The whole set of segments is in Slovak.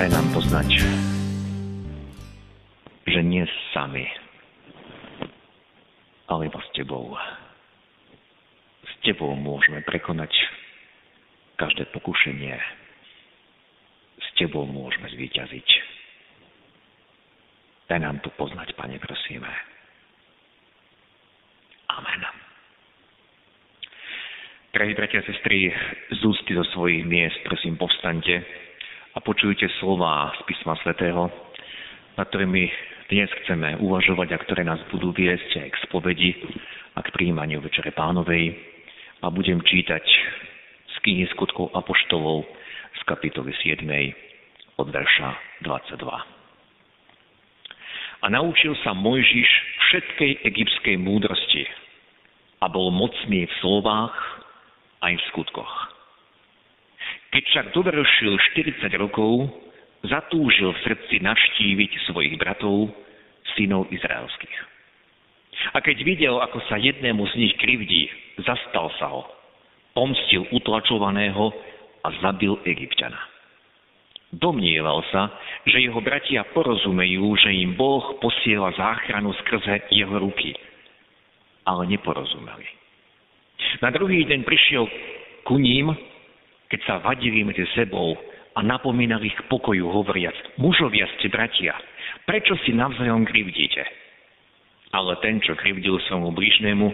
Daj nám poznať, že nie sami, ale iba s Tebou. S Tebou môžeme prekonať každé pokušenie. S Tebou môžeme zvíťaziť. Daj nám to poznať, Pane, prosíme. Amen. Drahí bratia a sestry, z ústy zo svojich miest, prosím, povstaňte a počujte slova z písma svätého, na ktorými dnes chceme uvažovať a ktoré nás budú viesť k spovedi a k príjmaniu Večere Pánovej. A budem čítať z knihy skutkov Apoštolov z kapitoly 7 od verša 22. A naučil sa Mojžiš všetkej egyptskej múdrosti a bol mocný v slovách aj v skutkoch. Keď však dovršil 40 rokov, zatúžil v srdci navštíviť svojich bratov, synov izraelských. A keď videl, ako sa jednému z nich krivdí, zastal sa ho, pomstil utlačovaného a zabil Egyptiana. Domnieval sa, že jeho bratia porozumejú, že im Boh posiela záchranu skrze jeho ruky. Ale neporozumeli. Na druhý deň prišiel ku ním keď sa vadili medzi sebou a napomínali ich pokoju, hovoriac, mužovia ste bratia, prečo si navzájom krivdíte? Ale ten, čo krivdil svojmu blížnemu,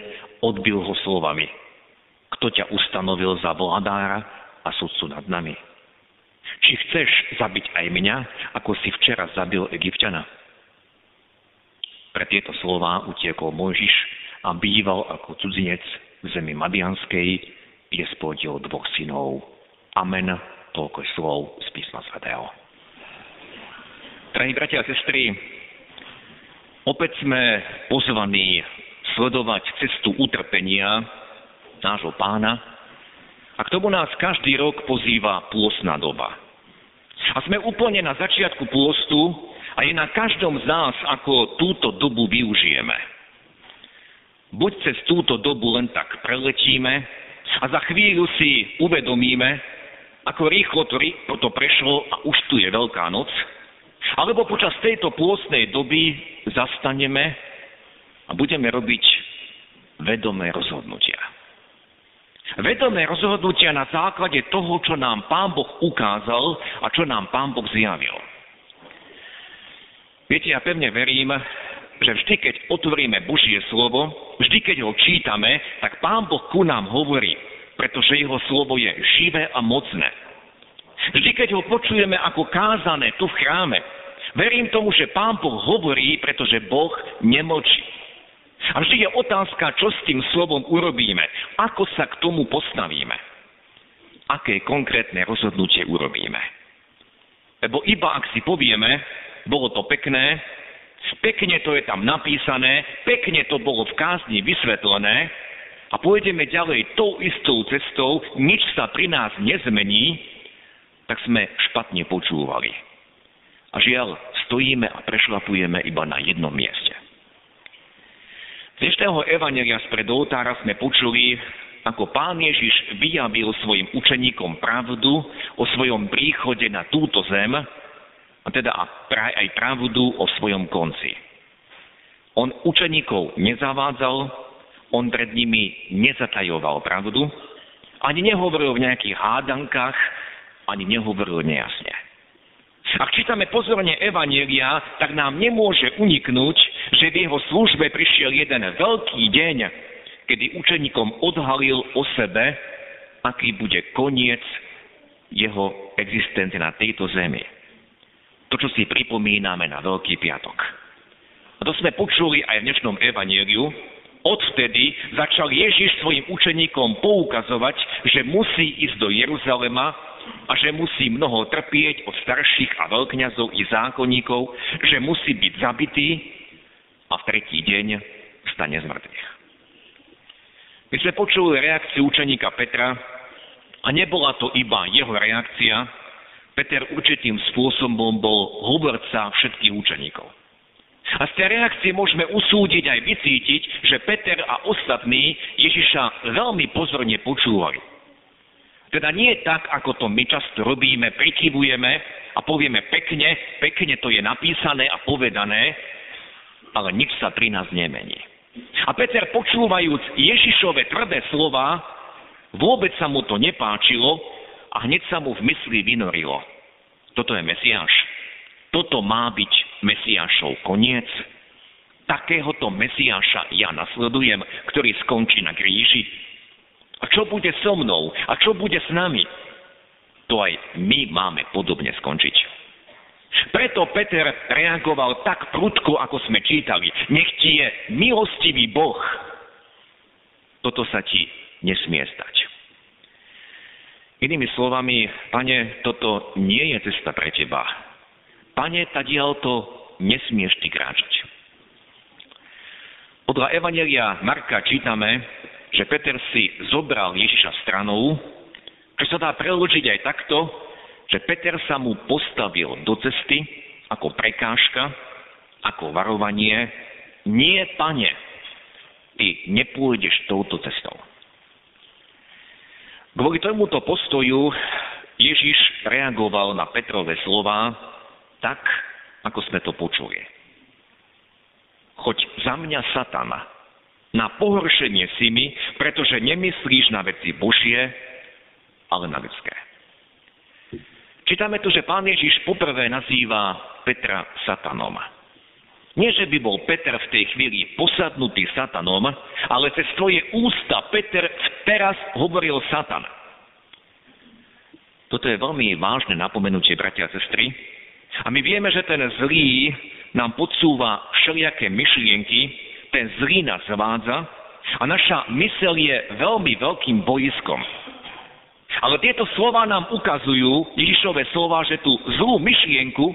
odbil ho slovami. Kto ťa ustanovil za vládára a sudcu nad nami? Či chceš zabiť aj mňa, ako si včera zabil Egyptiana? Pre tieto slová utiekol Mojžiš a býval ako cudzinec v zemi Madianskej, kde spodil dvoch synov Amen. Toľko slov z písma svätého. Drahí bratia a sestry, opäť sme pozvaní sledovať cestu utrpenia nášho pána a k tomu nás každý rok pozýva pôstna doba. A sme úplne na začiatku pôstu a je na každom z nás, ako túto dobu využijeme. Buď cez túto dobu len tak preletíme a za chvíľu si uvedomíme, ako rýchlo to, prešlo a už tu je Veľká noc, alebo počas tejto pôstnej doby zastaneme a budeme robiť vedomé rozhodnutia. Vedomé rozhodnutia na základe toho, čo nám Pán Boh ukázal a čo nám Pán Boh zjavil. Viete, ja pevne verím, že vždy, keď otvoríme Božie slovo, vždy, keď ho čítame, tak Pán Boh ku nám hovorí pretože jeho slovo je živé a mocné. Vždy, keď ho počujeme ako kázané tu v chráme, verím tomu, že Pán Boh hovorí, pretože Boh nemočí. A vždy je otázka, čo s tým slovom urobíme, ako sa k tomu postavíme, aké konkrétne rozhodnutie urobíme. Lebo iba ak si povieme, bolo to pekné, pekne to je tam napísané, pekne to bolo v kázni vysvetlené, a pôjdeme ďalej tou istou cestou, nič sa pri nás nezmení, tak sme špatne počúvali. A žiaľ, stojíme a prešlapujeme iba na jednom mieste. Z dnešného evanelia spred oltára sme počuli, ako pán Ježiš vyjavil svojim učeníkom pravdu o svojom príchode na túto zem, a teda aj pravdu o svojom konci. On učeníkov nezavádzal, on pred nimi nezatajoval pravdu, ani nehovoril v nejakých hádankách, ani nehovoril nejasne. Ak čítame pozorne Evanielia, tak nám nemôže uniknúť, že v jeho službe prišiel jeden veľký deň, kedy učeníkom odhalil o sebe, aký bude koniec jeho existencie na tejto zemi. To, čo si pripomíname na Veľký piatok. A to sme počuli aj v dnešnom evanieliu, Odvtedy začal Ježiš svojim učeníkom poukazovať, že musí ísť do Jeruzalema a že musí mnoho trpieť od starších a veľkňazov i zákonníkov, že musí byť zabitý a v tretí deň stane z mŕtvych. My sme počuli reakciu učeníka Petra a nebola to iba jeho reakcia. Peter určitým spôsobom bol hovorca všetkých učeníkov. A z tej reakcie môžeme usúdiť aj vycítiť, že Peter a ostatní Ježiša veľmi pozorne počúvali. Teda nie tak, ako to my často robíme, prikyvujeme a povieme pekne, pekne to je napísané a povedané, ale nič sa pri nás nemení. A Peter počúvajúc Ježišove tvrdé slova, vôbec sa mu to nepáčilo a hneď sa mu v mysli vynorilo. Toto je Mesiáš. Toto má byť Mesiášov koniec. Takéhoto Mesiáša ja nasledujem, ktorý skončí na kríži. A čo bude so mnou? A čo bude s nami? To aj my máme podobne skončiť. Preto Peter reagoval tak prudko, ako sme čítali. Nech ti je milostivý Boh. Toto sa ti nesmie stať. Inými slovami, pane, toto nie je cesta pre teba. Pane, tadiaľ to nesmieš ty kráčať. Podľa Evangelia Marka čítame, že Peter si zobral Ježiša stranou, čo sa dá preložiť aj takto, že Peter sa mu postavil do cesty ako prekážka, ako varovanie, nie, pane, ty nepôjdeš touto cestou. Kvôli tomuto postoju Ježiš reagoval na Petrové slova tak, ako sme to počuli. Choď za mňa satana, na pohoršenie si mi, pretože nemyslíš na veci Božie, ale na ľudské. Čítame tu, že pán Ježiš poprvé nazýva Petra satanom. Nie, že by bol Peter v tej chvíli posadnutý satanom, ale cez svoje ústa Peter teraz hovoril satan. Toto je veľmi vážne napomenutie, bratia a sestry. A my vieme, že ten zlý nám podsúva všelijaké myšlienky, ten zlý nás zvádza a naša mysel je veľmi veľkým bojiskom. Ale tieto slova nám ukazujú, Ježišové slova, že tú zlú myšlienku,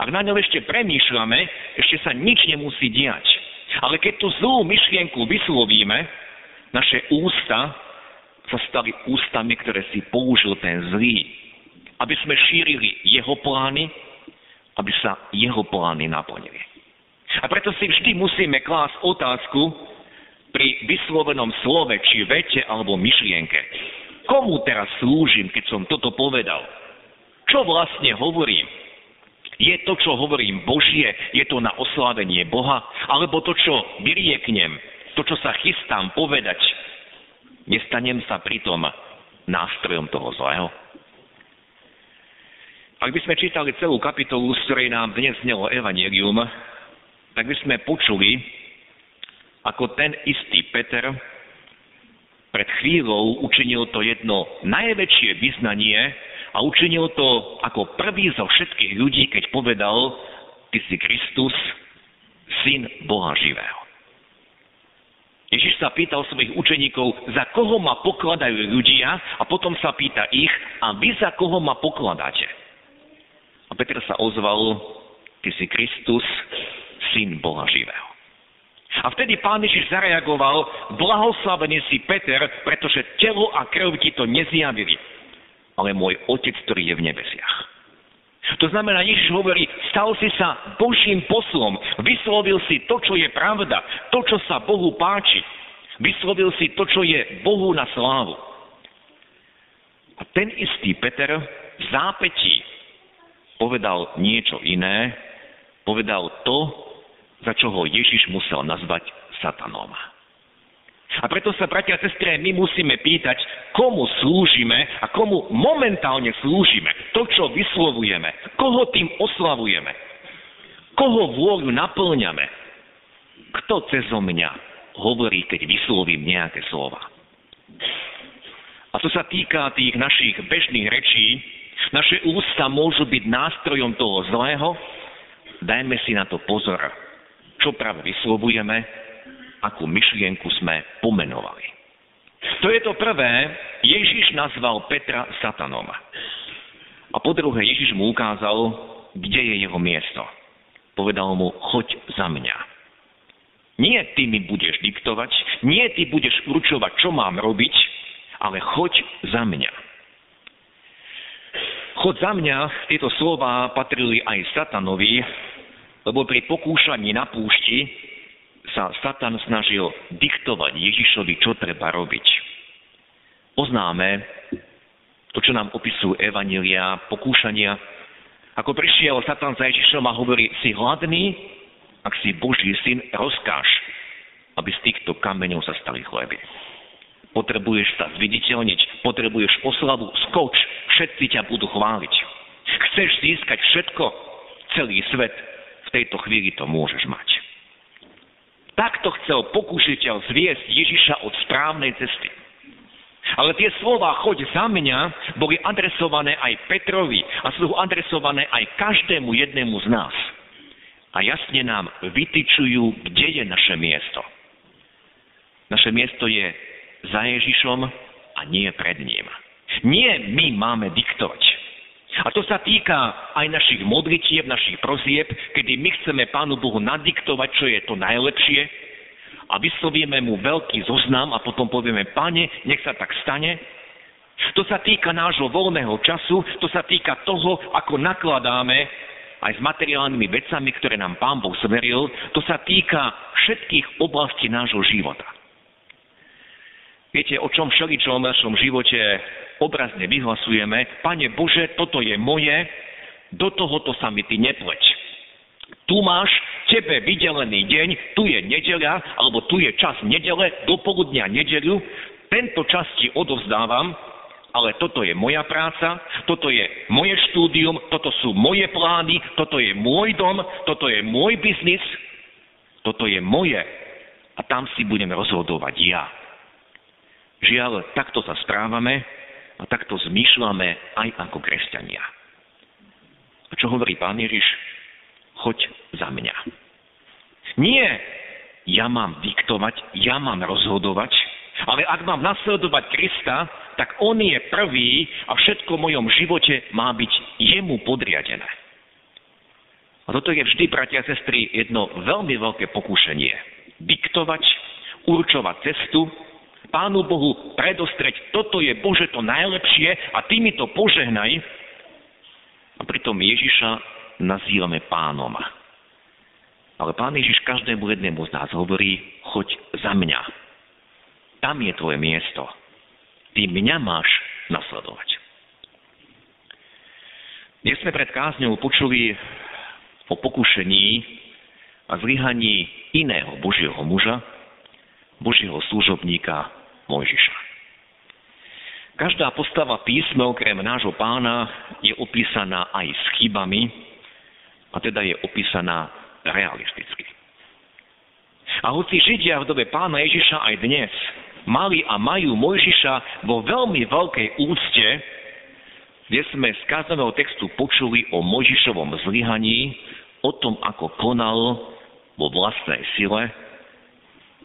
ak na ňou ešte premýšľame, ešte sa nič nemusí diať. Ale keď tú zlú myšlienku vyslovíme, naše ústa sa stali ústami, ktoré si použil ten zlý. Aby sme šírili jeho plány, aby sa jeho plány naplnili. A preto si vždy musíme klásť otázku pri vyslovenom slove, či vete alebo myšlienke komu teraz slúžim, keď som toto povedal? Čo vlastne hovorím? Je to, čo hovorím Božie, je to na oslávenie Boha? Alebo to, čo vyrieknem, to, čo sa chystám povedať, nestanem sa pritom nástrojom toho zlého? Ak by sme čítali celú kapitolu, z ktorej nám dnes znelo Evangelium, tak by sme počuli, ako ten istý Peter pred chvíľou učinil to jedno najväčšie vyznanie a učinil to ako prvý zo všetkých ľudí, keď povedal, ty si Kristus, syn Boha živého. Ježiš sa pýtal svojich učeníkov, za koho ma pokladajú ľudia a potom sa pýta ich, a vy za koho ma pokladáte? A Petr sa ozval, ty si Kristus, syn Boha živého. A vtedy pán Ježiš zareagoval, blahoslavený si Peter, pretože telo a krv ti to nezjavili, ale môj otec, ktorý je v nebesiach. To znamená, Ježiš hovorí, stal si sa Božím poslom, vyslovil si to, čo je pravda, to, čo sa Bohu páči. Vyslovil si to, čo je Bohu na slávu. A ten istý Peter v zápetí povedal niečo iné, povedal to, za čo ho Ježiš musel nazvať satanom. A preto sa, bratia a sestry, my musíme pýtať, komu slúžime a komu momentálne slúžime. To, čo vyslovujeme. Koho tým oslavujeme. Koho vôľu naplňame. Kto cez mňa hovorí, keď vyslovím nejaké slova. A to sa týka tých našich bežných rečí. Naše ústa môžu byť nástrojom toho zlého. Dajme si na to pozor čo práve vyslovujeme, akú myšlienku sme pomenovali. To je to prvé, Ježiš nazval Petra satanom. po druhé, Ježiš mu ukázal, kde je jeho miesto. Povedal mu, choď za mňa. Nie ty mi budeš diktovať, nie ty budeš určovať, čo mám robiť, ale choď za mňa. Chod za mňa, tieto slova patrili aj Satanovi, lebo pri pokúšaní na púšti sa Satan snažil diktovať Ježišovi, čo treba robiť. Poznáme to, čo nám opisujú Evanília, pokúšania. Ako prišiel Satan za Ježišom a hovorí, si hladný, ak si Boží syn, rozkáž, aby z týchto kameňov sa stali chleby. Potrebuješ sa zviditeľniť, potrebuješ oslavu, skoč, všetci ťa budú chváliť. Chceš získať všetko, celý svet, v tejto chvíli to môžeš mať. Takto chcel pokúšiteľ zviesť Ježiša od správnej cesty. Ale tie slova choď za mňa boli adresované aj Petrovi a sú adresované aj každému jednému z nás. A jasne nám vytyčujú, kde je naše miesto. Naše miesto je za Ježišom a nie pred ním. Nie my máme diktovať. A to sa týka aj našich modlitieb, našich prozieb, kedy my chceme Pánu Bohu nadiktovať, čo je to najlepšie, a vyslovíme mu veľký zoznam a potom povieme, pane, nech sa tak stane. To sa týka nášho voľného času, to sa týka toho, ako nakladáme aj s materiálnymi vecami, ktoré nám Pán Boh zveril, to sa týka všetkých oblastí nášho života. Viete, o čom všeličom v našom živote obrazne vyhlasujeme, Pane Bože, toto je moje, do tohoto sa mi ty nepleč. Tu máš tebe vydelený deň, tu je nedeľa, alebo tu je čas nedele, do poludnia nedeľu, tento čas ti odovzdávam, ale toto je moja práca, toto je moje štúdium, toto sú moje plány, toto je môj dom, toto je môj biznis, toto je moje. A tam si budem rozhodovať ja. Žiaľ, takto sa správame a takto zmýšľame aj ako kresťania. A čo hovorí pán Ježiš? choď za mňa. Nie, ja mám diktovať, ja mám rozhodovať, ale ak mám nasledovať Krista, tak On je prvý a všetko v mojom živote má byť jemu podriadené. A toto je vždy, bratia a sestry, jedno veľmi veľké pokúšanie. Diktovať, určovať cestu, Pánu Bohu predostreť, toto je Bože to najlepšie a Ty mi to požehnaj. A pritom Ježiša nazývame pánom. Ale pán Ježiš každému jednému z nás hovorí, choď za mňa. Tam je tvoje miesto. Ty mňa máš nasledovať. Dnes sme pred kázňou počuli o pokušení a zlyhaní iného Božieho muža, Božieho služobníka Mojžiša. Každá postava písma okrem nášho pána je opísaná aj s chybami, a teda je opísaná realisticky. A hoci Židia v dobe pána Ježiša aj dnes mali a majú Mojžiša vo veľmi veľkej úcte, kde sme z kázaného textu počuli o Mojžišovom zlyhaní, o tom, ako konal vo vlastnej sile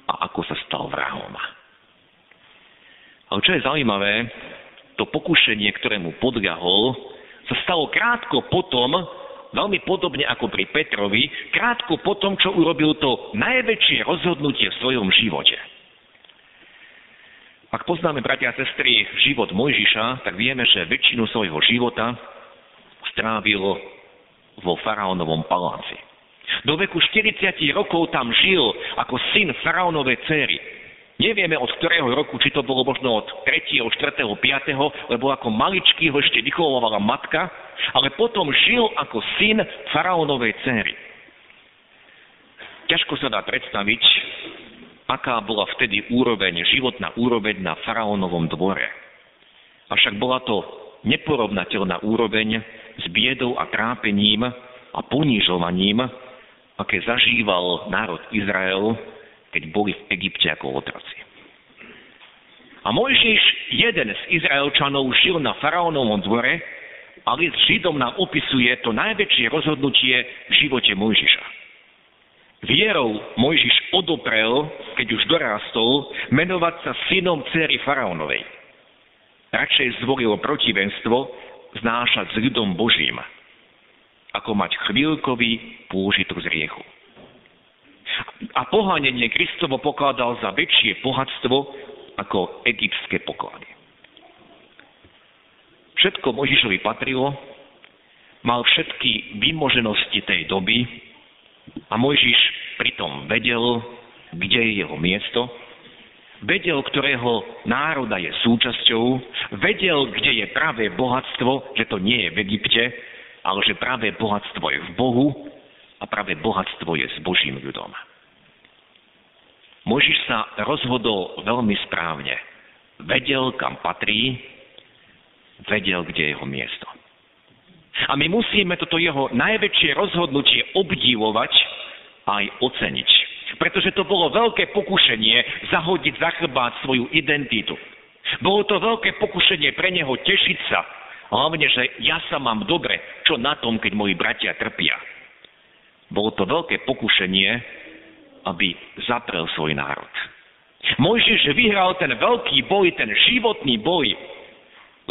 a ako sa stal vrahom. Ale čo je zaujímavé, to pokušenie, ktorému podľahol, sa stalo krátko potom, veľmi podobne ako pri Petrovi, krátko po tom, čo urobil to najväčšie rozhodnutie v svojom živote. Ak poznáme, bratia a sestry, život Mojžiša, tak vieme, že väčšinu svojho života strávil vo faraónovom paláci. Do veku 40 rokov tam žil ako syn faraónovej céry. Nevieme od ktorého roku, či to bolo možno od 3., 4., 5., lebo ako maličký ho ešte vychovovala matka, ale potom žil ako syn faraónovej céry. Ťažko sa dá predstaviť, aká bola vtedy úroveň, životná úroveň na faraónovom dvore. Avšak bola to neporovnateľná úroveň s biedou a trápením a ponížovaním, aké zažíval národ Izrael keď boli v Egypte ako otroci. A Mojžiš, jeden z Izraelčanov, žil na faraónovom dvore, ale s Židom nám opisuje to najväčšie rozhodnutie v živote Mojžiša. Vierou Mojžiš odoprel, keď už dorástol, menovať sa synom céry faraónovej. Radšej zvolil protivenstvo, znášať s ľudom Božím, ako mať chvíľkový pôžitok z riechu. A pohánenie Kristovo pokladal za väčšie bohatstvo ako egyptské poklady. Všetko Možišovi patrilo, mal všetky vymoženosti tej doby a Mojžiš pritom vedel, kde je jeho miesto, vedel, ktorého národa je súčasťou, vedel, kde je práve bohatstvo, že to nie je v Egypte, ale že práve bohatstvo je v Bohu a práve bohatstvo je s Božím ľudom. Možiš sa rozhodol veľmi správne. Vedel, kam patrí, vedel, kde je jeho miesto. A my musíme toto jeho najväčšie rozhodnutie obdivovať aj oceniť. Pretože to bolo veľké pokušenie zahodiť za chrbát svoju identitu. Bolo to veľké pokušenie pre neho tešiť sa, hlavne, že ja sa mám dobre, čo na tom, keď moji bratia trpia. Bolo to veľké pokušenie, aby zaprel svoj národ. Mojžiš vyhral ten veľký boj, ten životný boj,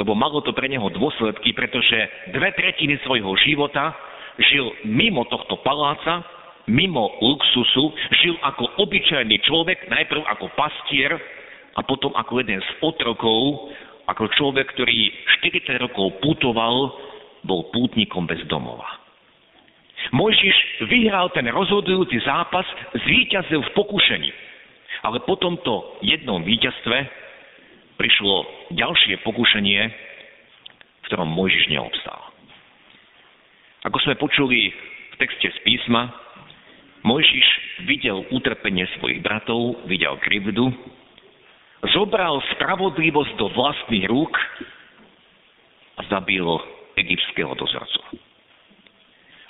lebo malo to pre neho dôsledky, pretože dve tretiny svojho života žil mimo tohto paláca, mimo luxusu, žil ako obyčajný človek, najprv ako pastier a potom ako jeden z otrokov, ako človek, ktorý 40 rokov putoval, bol pútnikom bez domova. Mojžiš vyhral ten rozhodujúci zápas, zvíťazil v pokušení. Ale po tomto jednom víťazstve prišlo ďalšie pokušenie, v ktorom Mojžiš neobstál. Ako sme počuli v texte z písma, Mojžiš videl utrpenie svojich bratov, videl krivdu, zobral spravodlivosť do vlastných rúk a zabil egyptského dozorcu.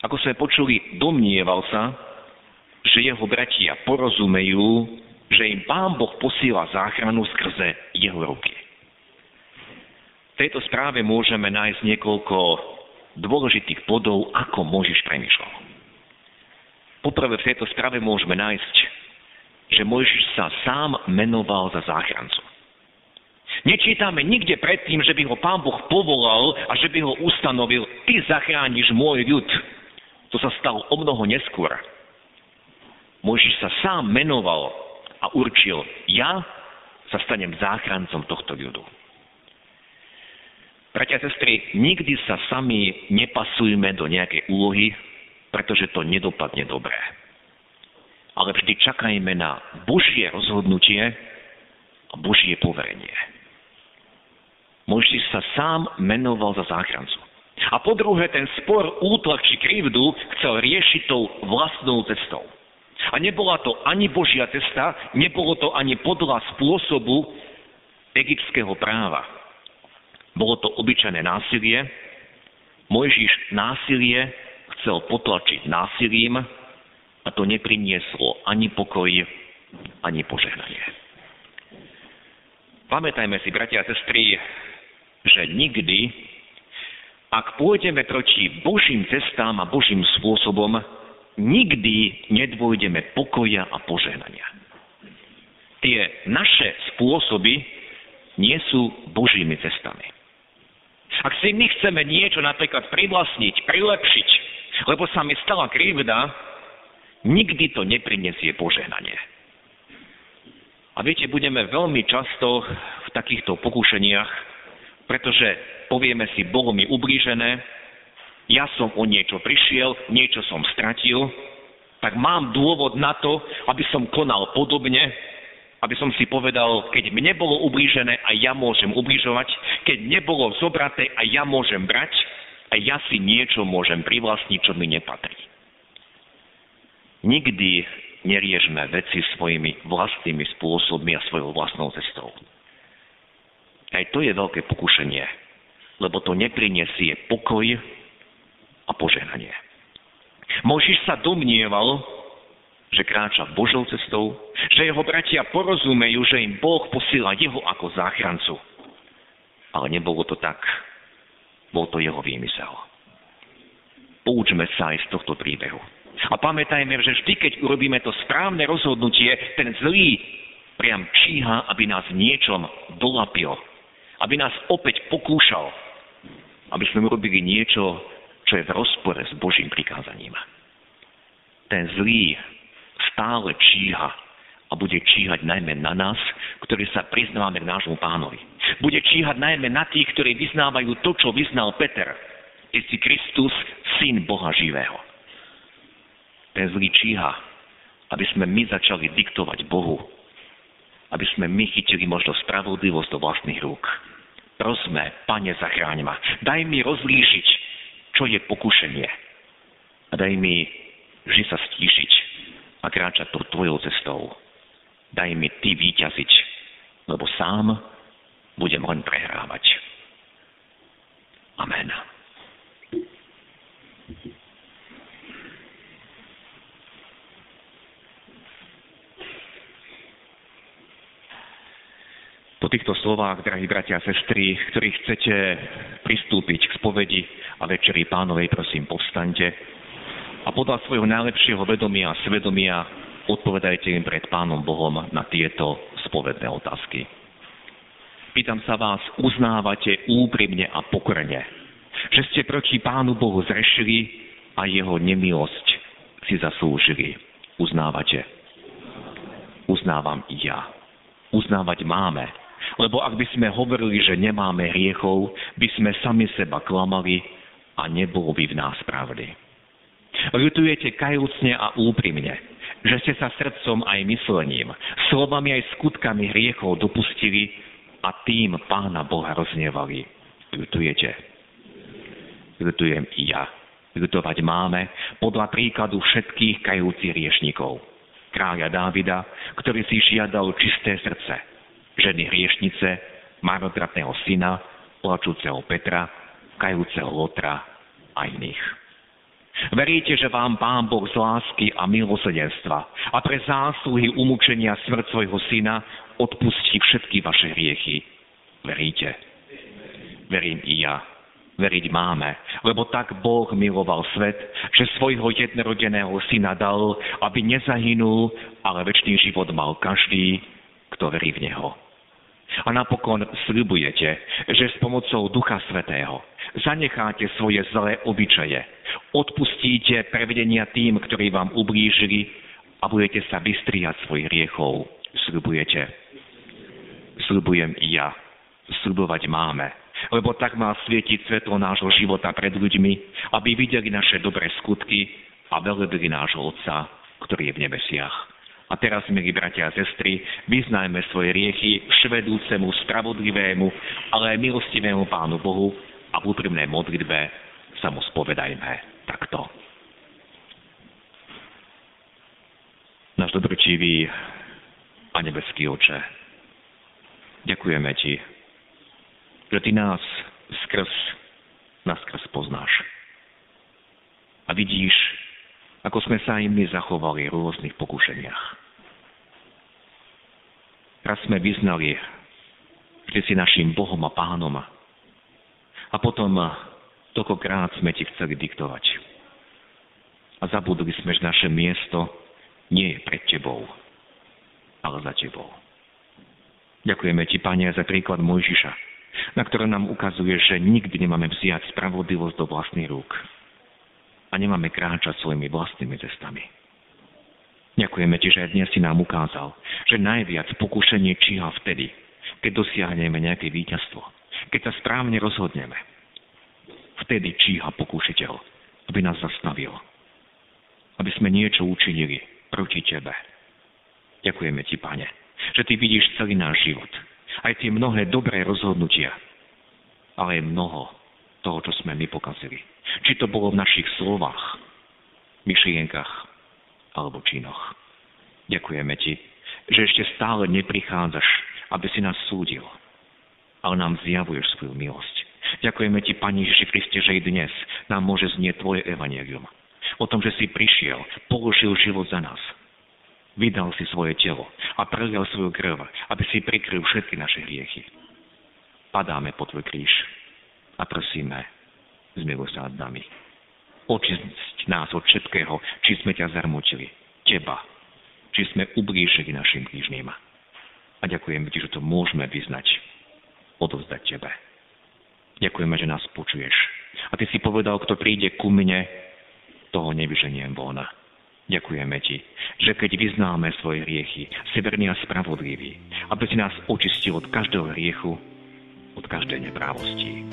Ako sme počuli, domnieval sa, že jeho bratia porozumejú, že im Pán Boh posiela záchranu skrze jeho ruky. V tejto správe môžeme nájsť niekoľko dôležitých bodov, ako Možiš premyšľal. Poprvé v tejto správe môžeme nájsť, že Mojžiš sa sám menoval za záchrancu. Nečítame nikde predtým, že by ho Pán Boh povolal a že by ho ustanovil, ty zachrániš môj ľud. To sa stalo o mnoho neskôr. Mojžiš sa sám menoval a určil, ja sa stanem záchrancom tohto ľudu. Bratia a sestry, nikdy sa sami nepasujme do nejakej úlohy, pretože to nedopadne dobré. Ale vždy čakajme na Božie rozhodnutie a Božie poverenie. Mojžiš sa sám menoval za záchrancu. A po druhé, ten spor, útlak či krivdu chcel riešiť tou vlastnou cestou. A nebola to ani Božia cesta, nebolo to ani podľa spôsobu egyptského práva. Bolo to obyčajné násilie. Mojžiš násilie chcel potlačiť násilím a to neprinieslo ani pokoj, ani požehnanie. Pamätajme si, bratia a sestry, že nikdy ak pôjdeme proti Božím cestám a Božím spôsobom, nikdy nedôjdeme pokoja a požehnania. Tie naše spôsoby nie sú Božími cestami. Ak si my chceme niečo napríklad privlastniť, prilepšiť, lebo sa mi stala krivda, nikdy to neprinesie požehnanie. A viete, budeme veľmi často v takýchto pokušeniach, pretože povieme si, bolo mi ublížené, ja som o niečo prišiel, niečo som stratil, tak mám dôvod na to, aby som konal podobne, aby som si povedal, keď mne bolo ublížené a ja môžem ubližovať, keď nebolo zobraté a ja môžem brať, a ja si niečo môžem privlastniť, čo mi nepatrí. Nikdy neriežme veci svojimi vlastnými spôsobmi a svojou vlastnou cestou. Aj to je veľké pokušenie lebo to neprinesie pokoj a požehnanie. Možiš sa domnieval, že kráča Božou cestou, že jeho bratia porozumejú, že im Boh posiela jeho ako záchrancu. Ale nebolo to tak. Bol to jeho výmysel. Poučme sa aj z tohto príbehu. A pamätajme, že vždy, keď urobíme to správne rozhodnutie, ten zlý priam číha, aby nás niečom dolapil. Aby nás opäť pokúšal aby sme urobili niečo, čo je v rozpore s Božím prikázaním. Ten zlý stále číha a bude číhať najmä na nás, ktorí sa priznávame k nášmu pánovi. Bude číhať najmä na tých, ktorí vyznávajú to, čo vyznal Peter. Ty si Kristus, syn Boha živého. Ten zlý číha, aby sme my začali diktovať Bohu. Aby sme my chytili možno spravodlivosť do vlastných rúk. Prosme, Pane, zachráň ma. Daj mi rozlíšiť, čo je pokušenie. A daj mi vždy sa stíšiť a kráčať pod Tvojou cestou. Daj mi Ty výťaziť, lebo sám budem len prehrávať. Amen. Po týchto slovách, drahí bratia a sestry, ktorí chcete pristúpiť k spovedi a večeri pánovej, prosím, povstaňte a podľa svojho najlepšieho vedomia a svedomia odpovedajte im pred Pánom Bohom na tieto spovedné otázky. Pýtam sa vás, uznávate úprimne a pokorne, že ste proti Pánu Bohu zrešili a jeho nemilosť si zaslúžili. Uznávate. Uznávam i ja. Uznávať máme, lebo ak by sme hovorili, že nemáme hriechov, by sme sami seba klamali a nebolo by v nás pravdy. Ľutujete kajúcne a úprimne, že ste sa srdcom aj myslením, slovami aj skutkami hriechov dopustili a tým Pána Boha roznevali. Ľutujete. Ľutujem i ja. Ľutovať máme podľa príkladu všetkých kajúcich riešnikov. Kráľa Dávida, ktorý si žiadal čisté srdce, ženy hriešnice, marnotratného syna, plačúceho Petra, kajúceho Lotra a iných. Veríte, že vám Pán Boh z lásky a milosedenstva a pre zásluhy umúčenia smrť svojho syna odpustí všetky vaše hriechy. Veríte? Verím i ja. Veriť máme, lebo tak Boh miloval svet, že svojho jednorodeného syna dal, aby nezahynul, ale väčší život mal každý, kto verí v Neho. A napokon slibujete, že s pomocou Ducha Svetého zanecháte svoje zlé obyčaje, odpustíte prevedenia tým, ktorí vám ublížili a budete sa vystriať svojich riechov. Slibujete. Slibujem i ja. Slibovať máme. Lebo tak má svietiť svetlo nášho života pred ľuďmi, aby videli naše dobré skutky a velebili nášho Otca, ktorý je v nebesiach. A teraz, milí bratia a sestry, vyznajme svoje riechy vševedúcemu, spravodlivému, ale aj milostivému Pánu Bohu a v úprimnej modlitbe sa mu spovedajme takto. Náš dobročivý a nebeský oče, ďakujeme Ti, že Ty nás skrz, nás skrz poznáš. A vidíš, ako sme sa aj my zachovali v rôznych pokušeniach. Raz sme vyznali, že si našim Bohom a Pánom a potom toľkokrát sme ti chceli diktovať. A zabudli sme, že naše miesto nie je pred tebou, ale za tebou. Ďakujeme ti, Pane, za príklad Mojžiša, na ktoré nám ukazuje, že nikdy nemáme vziať spravodlivosť do vlastných rúk a nemáme kráčať svojimi vlastnými cestami. Ďakujeme ti, že dnes si nám ukázal, že najviac pokušenie číha vtedy, keď dosiahneme nejaké víťazstvo, keď sa správne rozhodneme. Vtedy číha pokúšiteľ, aby nás zastavil, aby sme niečo učinili proti tebe. Ďakujeme ti, pane, že ty vidíš celý náš život, aj tie mnohé dobré rozhodnutia, ale aj mnoho toho, čo sme my pokazili. Či to bolo v našich slovách, myšlienkach alebo činoch. Ďakujeme ti, že ešte stále neprichádzaš, aby si nás súdil, ale nám zjavuješ svoju milosť. Ďakujeme ti, Pani Ježiši Kriste, že i dnes nám môže znieť Tvoje evanelium. O tom, že si prišiel, položil život za nás. Vydal si svoje telo a prelial svoju krv, aby si prikryl všetky naše hriechy. Padáme po Tvoj kríž a prosíme, zmiluj sa nad nami. Očisť nás od všetkého, či sme ťa zarmutili, teba, či sme ublížili našim blížným. A ďakujem ti, že to môžeme vyznať, odovzdať tebe. Ďakujeme, že nás počuješ. A ty si povedal, kto príde ku mne, toho nevyženiem von. Ďakujeme ti, že keď vyznáme svoje hriechy, si verný a spravodlivý, aby si nás očistil od každého hriechu, od každej neprávosti.